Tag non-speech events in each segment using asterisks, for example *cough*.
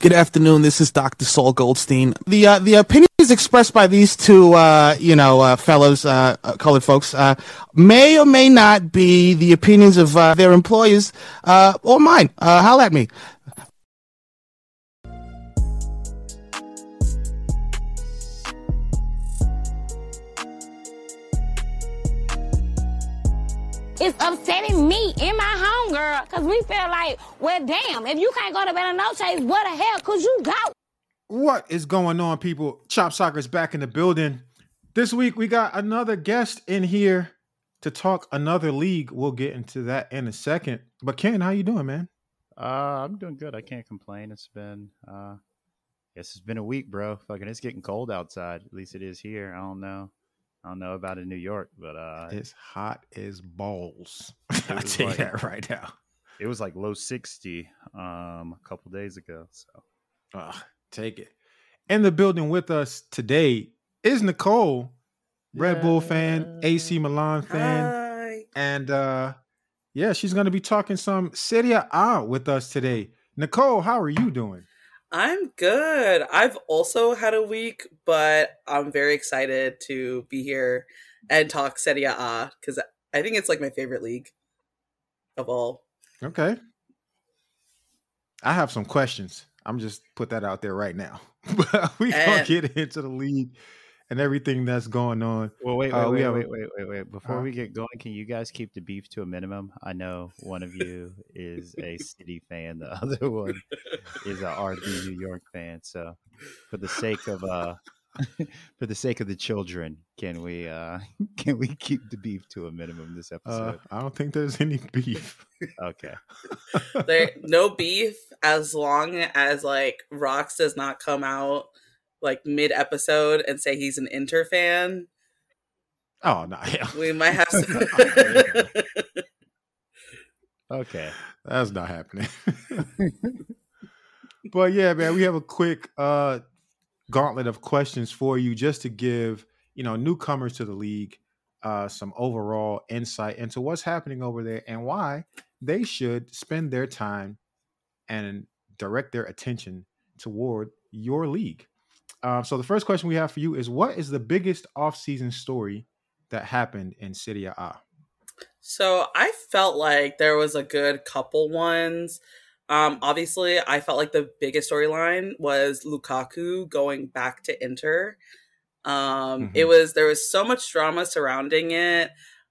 Good afternoon. This is Dr. Saul Goldstein. The uh, the opinions expressed by these two, uh, you know, uh, fellows, uh, uh, colored folks, uh, may or may not be the opinions of their employers or mine. Uh, at me. It's upsetting me in my home, girl, because we feel like, well, damn, if you can't go to bed no chase, what the hell could you go? What is going on, people? Chop Soccer is back in the building. This week we got another guest in here to talk another league. We'll get into that in a second. But Ken, how you doing, man? Uh, I'm doing good. I can't complain. It's been, uh, guess it's been a week, bro. Fucking, it's getting cold outside. At least it is here. I don't know. I don't know about in New York, but uh, it's hot as balls. *laughs* I'll tell like, you that right now. It was like low sixty um, a couple days ago. So, uh, take it. In the building with us today is Nicole, Red Bull fan, AC Milan fan, Hi. and uh, yeah, she's going to be talking some Serie A with us today. Nicole, how are you doing? I'm good. I've also had a week, but I'm very excited to be here and talk Serie A because I think it's like my favorite league of all. Okay. I have some questions. I'm just put that out there right now. *laughs* but we gonna get into the league and everything that's going on. Well, wait, wait, uh, wait, wait, wait, wait, wait. Before uh, we get going, can you guys keep the beef to a minimum? I know one of you is a *laughs* City fan, the *laughs* other one is a RB New York fan. So, for the sake of uh, *laughs* for the sake of the children, can we uh, can we keep the beef to a minimum this uh, episode? Uh, I don't think there's any beef. okay, there no beef as long as like Rocks does not come out like mid episode and say he's an Inter fan. Oh no, *laughs* yeah. we might have some. *laughs* okay, that's not happening. *laughs* but yeah, man, we have a quick uh gauntlet of questions for you just to give you know newcomers to the league uh some overall insight into what's happening over there and why they should spend their time and direct their attention toward your league. Um, so the first question we have for you is what is the biggest off-season story that happened in Serie A? So I felt like there was a good couple ones. Um, obviously, I felt like the biggest storyline was Lukaku going back to Inter. Um, mm-hmm. It was there was so much drama surrounding it.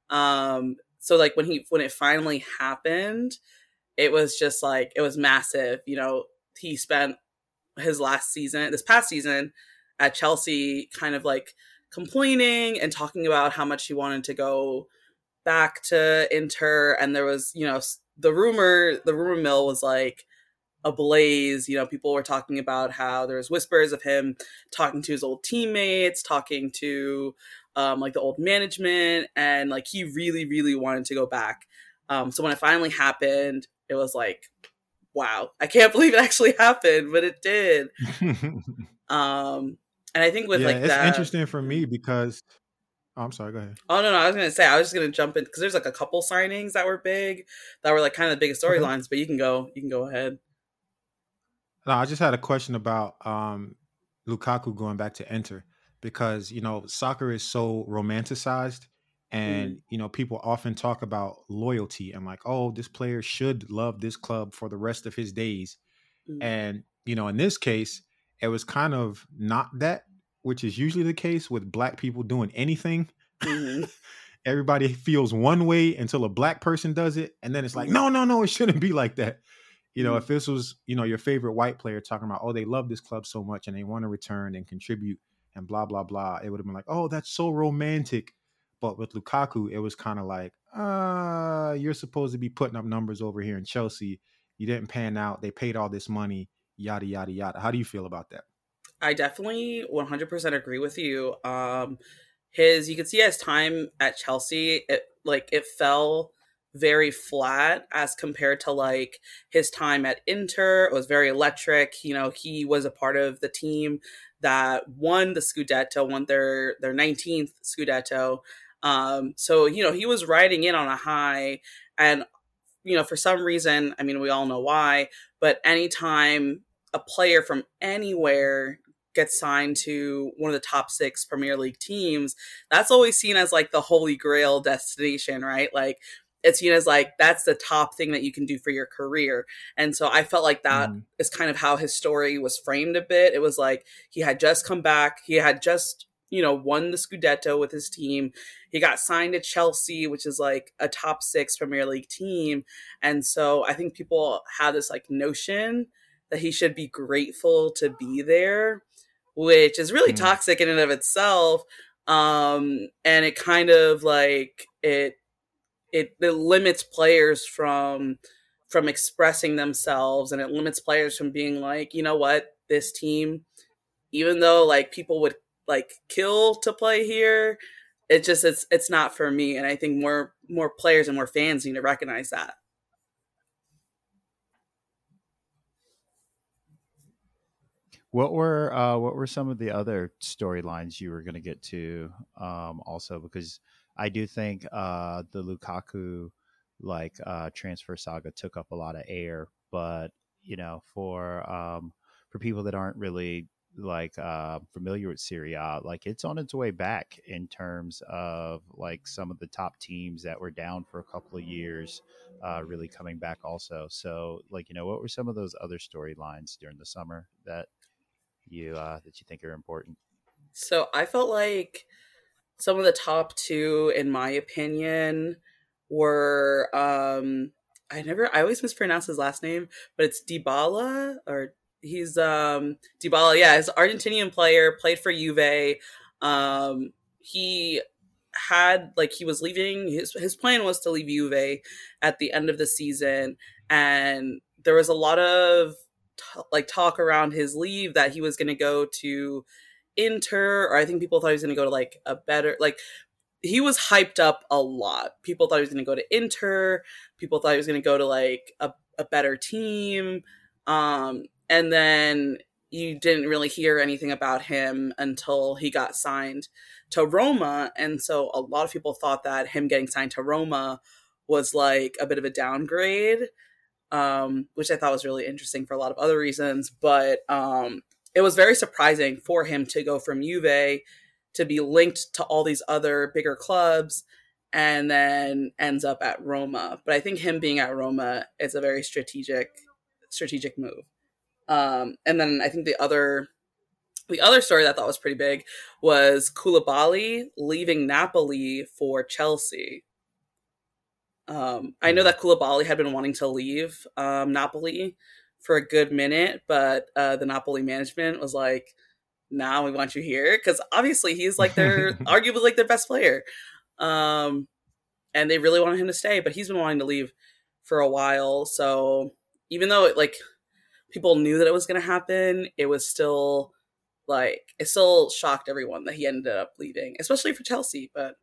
Um, so like when he when it finally happened, it was just like it was massive. You know, he spent his last season, this past season at Chelsea, kind of like complaining and talking about how much he wanted to go back to Inter. And there was, you know, the rumor, the rumor mill was like ablaze. You know, people were talking about how there was whispers of him talking to his old teammates, talking to um, like the old management, and like he really, really wanted to go back. Um, so when it finally happened, it was like wow, I can't *laughs* believe it actually happened, but it did. *laughs* um, and I think with yeah, like it's that, interesting for me because oh, I'm sorry, go ahead. Oh no, no, I was gonna say I was just gonna jump in because there's like a couple signings that were big, that were like kind of the biggest storylines. But you can go, you can go ahead. No, I just had a question about um, Lukaku going back to Inter because you know soccer is so romanticized and mm. you know people often talk about loyalty and like oh this player should love this club for the rest of his days mm. and you know in this case it was kind of not that which is usually the case with black people doing anything mm-hmm. *laughs* everybody feels one way until a black person does it and then it's like no no no it shouldn't be like that you know mm. if this was you know your favorite white player talking about oh they love this club so much and they want to return and contribute and blah blah blah it would have been like oh that's so romantic but with Lukaku, it was kind of like, uh, you're supposed to be putting up numbers over here in Chelsea. You didn't pan out. They paid all this money, yada, yada, yada. How do you feel about that? I definitely 100% agree with you. Um, his, you could see his time at Chelsea, it like it fell very flat as compared to like his time at Inter. It was very electric. You know, he was a part of the team that won the Scudetto, won their their 19th Scudetto. Um, so you know he was riding in on a high, and you know for some reason, I mean we all know why, but anytime a player from anywhere gets signed to one of the top six Premier League teams, that's always seen as like the holy grail destination, right? Like it's seen as like that's the top thing that you can do for your career. And so I felt like that mm. is kind of how his story was framed a bit. It was like he had just come back, he had just you know, won the Scudetto with his team. He got signed to Chelsea, which is like a top six Premier League team. And so I think people have this like notion that he should be grateful to be there, which is really mm. toxic in and of itself. Um, and it kind of like it, it, it limits players from from expressing themselves and it limits players from being like you know what this team even though like people would like kill to play here. It just it's it's not for me, and I think more more players and more fans need to recognize that. What were uh, what were some of the other storylines you were going to get to? Um, also, because I do think uh, the Lukaku like uh, transfer saga took up a lot of air, but you know, for um, for people that aren't really like uh, familiar with Serie A, like it's on its way back in terms of like some of the top teams that were down for a couple of years, uh, really coming back also. So, like you know, what were some of those other storylines during the summer that you uh, that you think are important? So I felt like some of the top two, in my opinion, were um I never I always mispronounce his last name, but it's Dybala or he's um Dybala, yeah, he's Argentinian player, played for Juve. Um he had like he was leaving his his plan was to leave Juve at the end of the season and there was a lot of t- like talk around his leave that he was going to go to Inter or I think people thought he was going to go to like a better like he was hyped up a lot. People thought he was going to go to Inter. People thought he was going to go to like a, a better team. Um, and then you didn't really hear anything about him until he got signed to Roma. And so a lot of people thought that him getting signed to Roma was like a bit of a downgrade, um, which I thought was really interesting for a lot of other reasons. But um, it was very surprising for him to go from Juve to be linked to all these other bigger clubs and then ends up at Roma. But I think him being at Roma is a very strategic strategic move. Um, and then I think the other the other story that I thought was pretty big was Koulibaly leaving Napoli for Chelsea. Um, I know that Koulibaly had been wanting to leave um, Napoli for a good minute, but uh, the Napoli management was like, "Now nah, we want you here," because obviously he's like their *laughs* arguably like their best player, um, and they really wanted him to stay. But he's been wanting to leave for a while, so even though it, like people knew that it was going to happen, it was still like it still shocked everyone that he ended up leaving, especially for Chelsea. But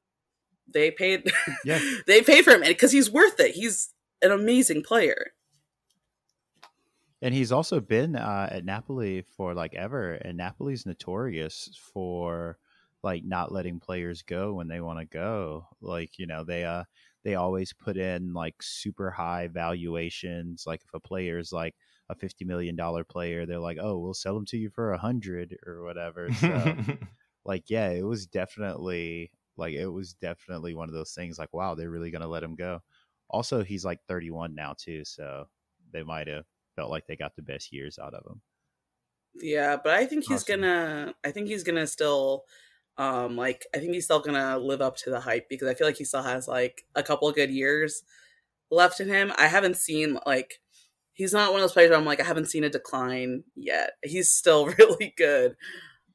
they paid, *laughs* yeah, *laughs* they paid for him because he's worth it. He's an amazing player. And he's also been uh, at Napoli for like ever, and Napoli's notorious for like not letting players go when they want to go. Like you know they uh they always put in like super high valuations. Like if a player is like a fifty million dollar player, they're like, oh, we'll sell them to you for a hundred or whatever. So, *laughs* like, yeah, it was definitely like it was definitely one of those things. Like, wow, they're really gonna let him go. Also, he's like thirty one now too, so they might have felt like they got the best years out of him. Yeah, but I think he's awesome. gonna. I think he's gonna still um like i think he's still gonna live up to the hype because i feel like he still has like a couple good years left in him i haven't seen like he's not one of those players where I'm like, I haven't seen a decline yet. He's still *laughs* really good.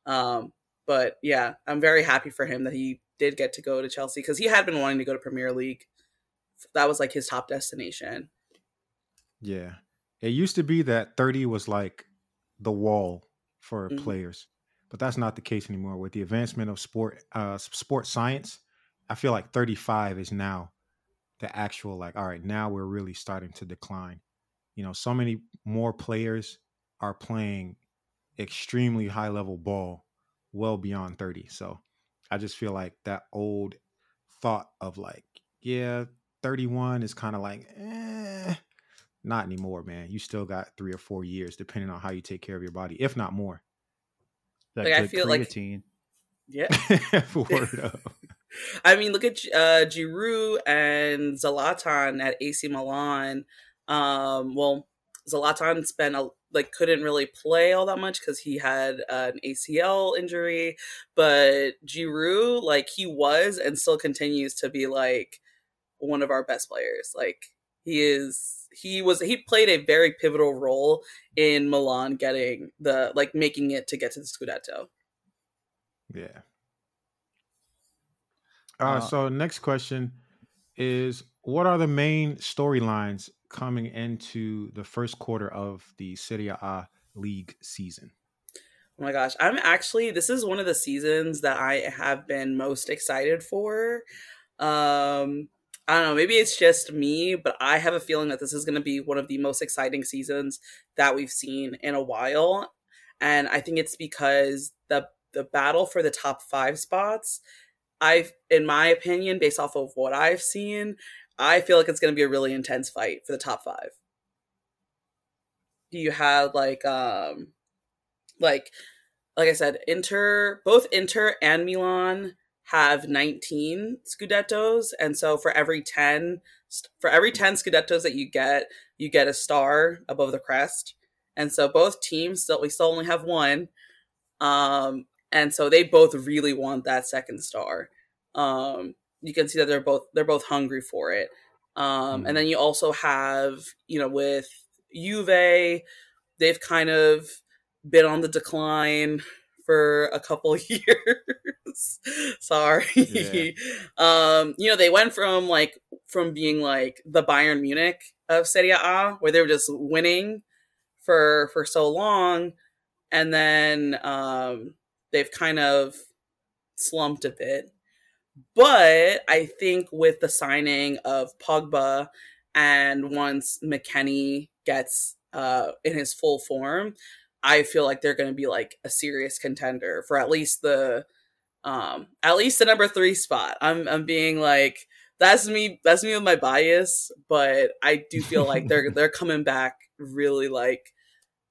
Um, but yeah, I'm very happy for him that he did get to go to Chelsea because he had been wanting to go to Premier League. That was like his top destination. Yeah. It used to be that 30 was like the wall for mm-hmm. players, but that's not the case anymore. With the advancement of sport, uh, sports science, I feel like 35 is now the actual like, all right, now we're really starting to decline you know, so many more players are playing extremely high level ball well beyond 30. So I just feel like that old thought of like, yeah, 31 is kind of like, eh. not anymore, man. You still got three or four years, depending on how you take care of your body, if not more. That Like, I feel like- creatine. Yeah. *laughs* Word up. *laughs* I mean, look at uh, Giroud and Zlatan at AC Milan. Um, well, Zlatan spent a, like couldn't really play all that much because he had uh, an ACL injury, but Giroud, like he was and still continues to be like one of our best players. Like he is, he was, he played a very pivotal role in Milan getting the like making it to get to the Scudetto. Yeah. Uh, Uh, so next question is what are the main storylines coming into the first quarter of the Serie A league season? Oh my gosh, I'm actually this is one of the seasons that I have been most excited for. Um I don't know, maybe it's just me, but I have a feeling that this is going to be one of the most exciting seasons that we've seen in a while. And I think it's because the the battle for the top 5 spots, I've in my opinion based off of what I've seen, I feel like it's going to be a really intense fight for the top 5. Do you have like um like like I said, Inter, both Inter and Milan have 19 Scudettos, and so for every 10, for every 10 Scudettos that you get, you get a star above the crest. And so both teams still, we still only have one, um, and so they both really want that second star. Um, you can see that they're both they're both hungry for it. Um, and then you also have you know with Juve, they've kind of been on the decline for a couple *laughs* years. *laughs* Sorry. Yeah. um, you know, they went from like from being like the Bayern Munich of Serie A, where they were just winning for for so long, and then um, they've kind of slumped a bit. But I think with the signing of Pogba and once McKennie gets uh, in his full form, I feel like they're going to be like a serious contender for at least the um at least the number 3 spot. I'm I'm being like that's me that's me with my bias, but I do feel like they're *laughs* they're coming back really like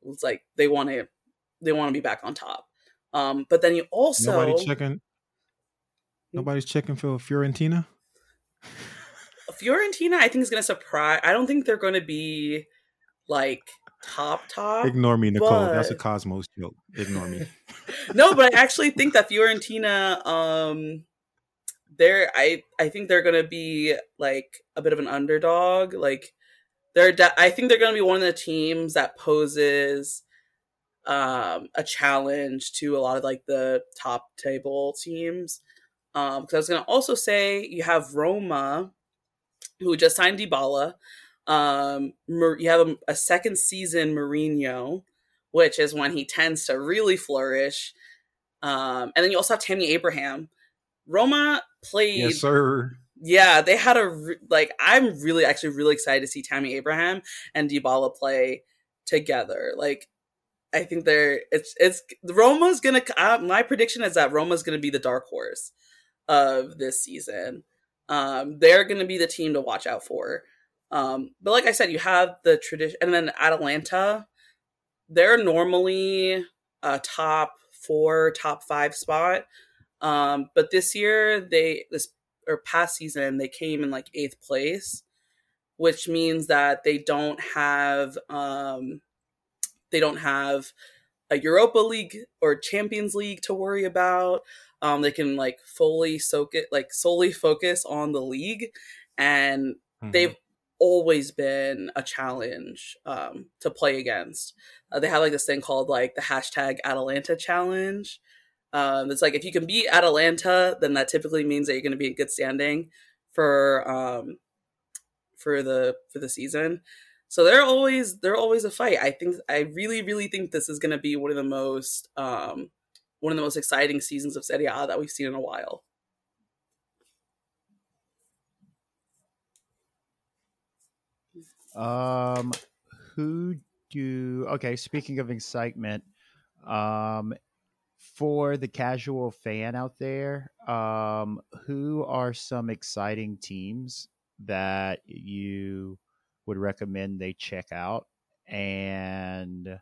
it's like they want to they want to be back on top. Um but then you also Nobody checking. Nobody's checking for Fiorentina. Fiorentina I think is going to surprise I don't think they're going to be like top top. Ignore me, Nicole. That's a but- Cosmos joke. Ignore me. *laughs* no, but I actually think that Fiorentina, um, they're I I think they're gonna be like a bit of an underdog. Like they're de- I think they're gonna be one of the teams that poses um a challenge to a lot of like the top table teams. Um, because I was gonna also say you have Roma, who just signed Dybala. Um, you have a, a second season Mourinho, which is when he tends to really flourish. Um, and then you also have Tammy Abraham. Roma played, yes, sir. yeah, they had a re- like. I'm really actually really excited to see Tammy Abraham and Dybala play together. Like, I think they're it's it's Roma's gonna. Uh, my prediction is that Roma's gonna be the dark horse of this season. Um, they're gonna be the team to watch out for. Um, but like I said, you have the tradition, and then Atalanta. They're normally a top four, top five spot. Um, but this year they this or past season they came in like eighth place, which means that they don't have um they don't have a Europa League or Champions League to worry about. Um, they can like fully soak it like solely focus on the league and Mhm. they've always been a challenge um, to play against. Uh, they have like this thing called like the hashtag Atalanta challenge. Um, it's like if you can beat Atalanta, then that typically means that you're going to be in good standing for um, for the for the season. So they're always they're always a fight. I think I really really think this is going to be one of the most um, one of the most exciting seasons of Serie A that we've seen in a while. Um, who do? Okay, speaking of excitement, um, for the casual fan out there, um, who are some exciting teams that you would recommend they check out. And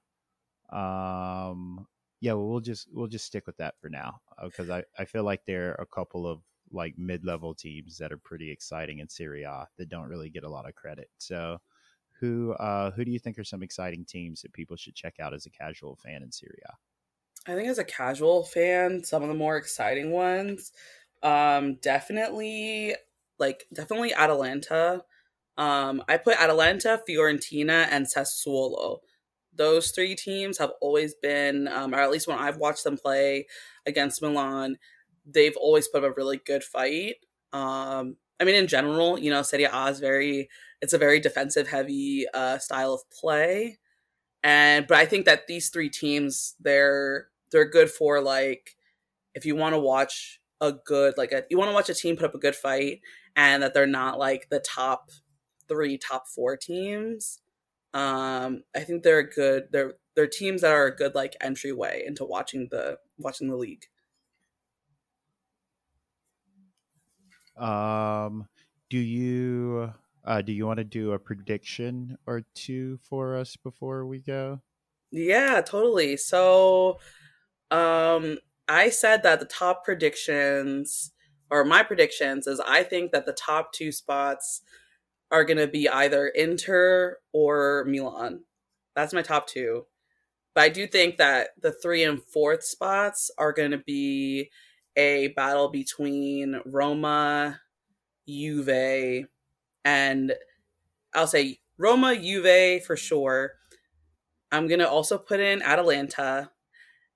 um, yeah, well, just we'll just stick with that for now because uh, I I feel like there are a couple of like mid-level teams that are pretty exciting in Serie A that don't really get a lot of credit. So who uh, who do you think are some exciting teams that people should check out as a casual fan in Serie A? I think as a casual fan, some of the more exciting ones, um, definitely like definitely Atalanta. Um, I put Atalanta, Fiorentina, and Sassuolo. Those three teams have always been, um, or at least when I've watched them play against Milan, they've always put up a really good fight. Um, I mean, in general, you know, Serie A is very, it's a very defensive heavy uh, style of play. And, but I think that these three teams, they're, they're good for like, if you want to watch a good, like a, you want to watch a team put up a good fight and that they're not like the top three, top four teams. Um, I think they're good, they're, they're teams that are a good like entryway into watching the, watching the league. Um, do you uh, do you want to do a prediction or two for us before we go? Yeah, totally. So, um, I said that the top predictions or my predictions is I think that the top two spots are going to be either Inter or Milan. That's my top two. But I do think that the three and fourth spots are going to be a battle between Roma, Juve, and I'll say Roma, Juve for sure. I'm going to also put in Atalanta,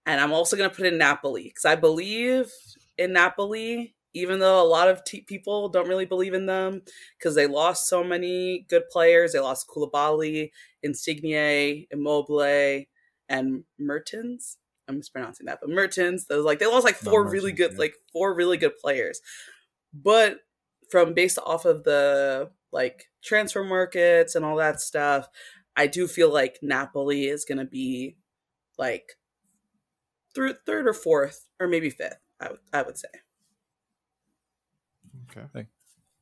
and I'm also going to put in Napoli because I believe in Napoli, even though a lot of t- people don't really believe in them because they lost so many good players. They lost Koulibaly, Insigne, Immobile, and Mertens. I'm mispronouncing that, but Mertens. Those like they lost like four no, really good, yeah. like four really good players. But from based off of the like transfer markets and all that stuff, I do feel like Napoli is going to be like third, third or fourth, or maybe fifth. I would I would say. Okay.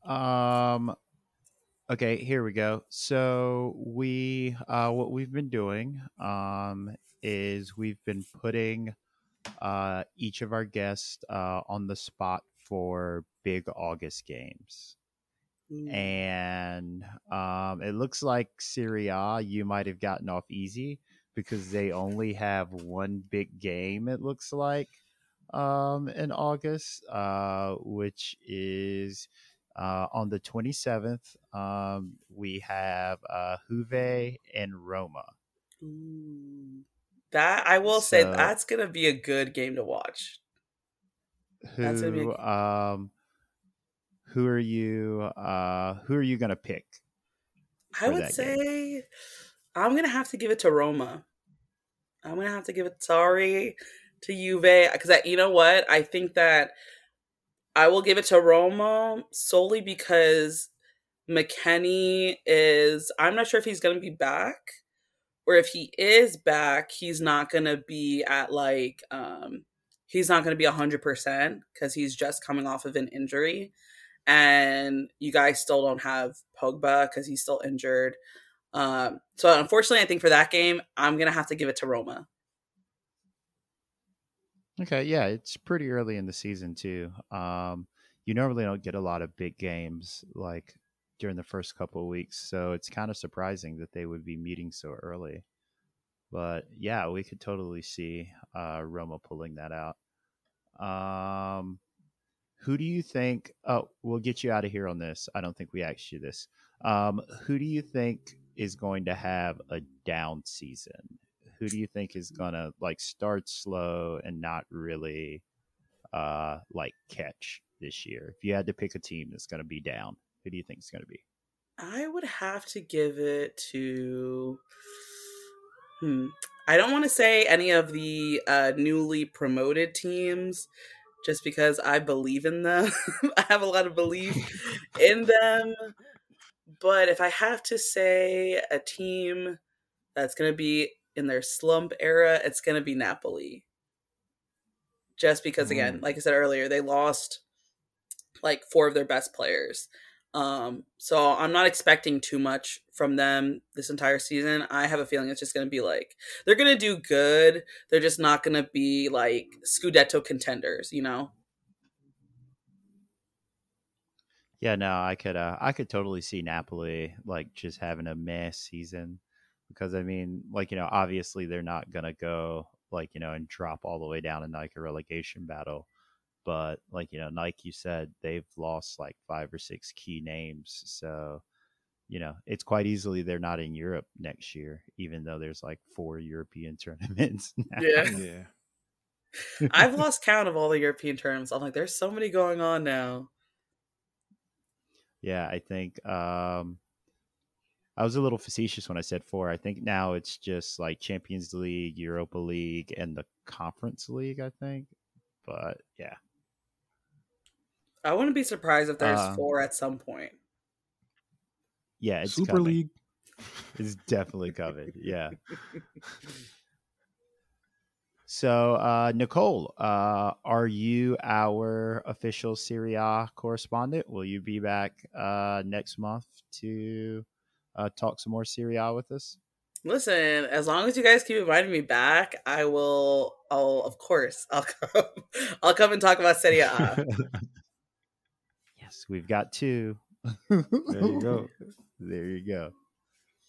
Um. Okay, here we go. So we uh, what we've been doing um is we've been putting uh, each of our guests uh, on the spot for big August games. Mm. And um, it looks like Serie A you might have gotten off easy because they only have one big game, it looks like, um, in August, uh, which is uh, on the 27th. Um, we have uh, Juve and Roma. Ooh. That I will so, say that's gonna be a good game to watch. Who a... um who are you uh who are you gonna pick? I would say game? I'm gonna have to give it to Roma. I'm gonna have to give it sorry to Juve because you know what I think that I will give it to Roma solely because McKennie is I'm not sure if he's gonna be back or if he is back, he's not going to be at like um he's not going to be 100% cuz he's just coming off of an injury and you guys still don't have Pogba cuz he's still injured. Um so unfortunately I think for that game I'm going to have to give it to Roma. Okay, yeah, it's pretty early in the season too. Um you normally don't get a lot of big games like during the first couple of weeks. So it's kind of surprising that they would be meeting so early. But yeah, we could totally see uh, Roma pulling that out. Um, who do you think? Oh, we'll get you out of here on this. I don't think we asked you this. Um, who do you think is going to have a down season? Who do you think is going to like start slow and not really uh, like catch this year? If you had to pick a team that's going to be down, who do you think it's going to be? I would have to give it to. Hmm. I don't want to say any of the uh, newly promoted teams just because I believe in them. *laughs* I have a lot of belief *laughs* in them. But if I have to say a team that's going to be in their slump era, it's going to be Napoli. Just because, again, mm. like I said earlier, they lost like four of their best players. Um, so I'm not expecting too much from them this entire season. I have a feeling it's just going to be like they're going to do good. They're just not going to be like Scudetto contenders, you know. Yeah, no, I could uh I could totally see Napoli like just having a mess season because I mean, like, you know, obviously they're not gonna go like, you know, and drop all the way down in like a relegation battle. But like, you know, Nike you said, they've lost like five or six key names. So, you know, it's quite easily they're not in Europe next year, even though there's like four European *laughs* tournaments. Now. Yeah. Yeah. I've *laughs* lost count of all the European terms. I'm like, there's so many going on now. Yeah, I think um I was a little facetious when I said four. I think now it's just like Champions League, Europa League, and the Conference League, I think. But yeah. I wouldn't be surprised if there's Um, four at some point. Yeah, it's Super coming. League. *laughs* It's definitely coming. Yeah. *laughs* So, uh, Nicole, uh, are you our official Serie A correspondent? Will you be back uh, next month to uh, talk some more Serie A with us? Listen, as long as you guys keep inviting me back, I will. I'll of course I'll *laughs* come. I'll come and talk about Serie A. *laughs* Yes, we've got two. There you go. *laughs* There you go.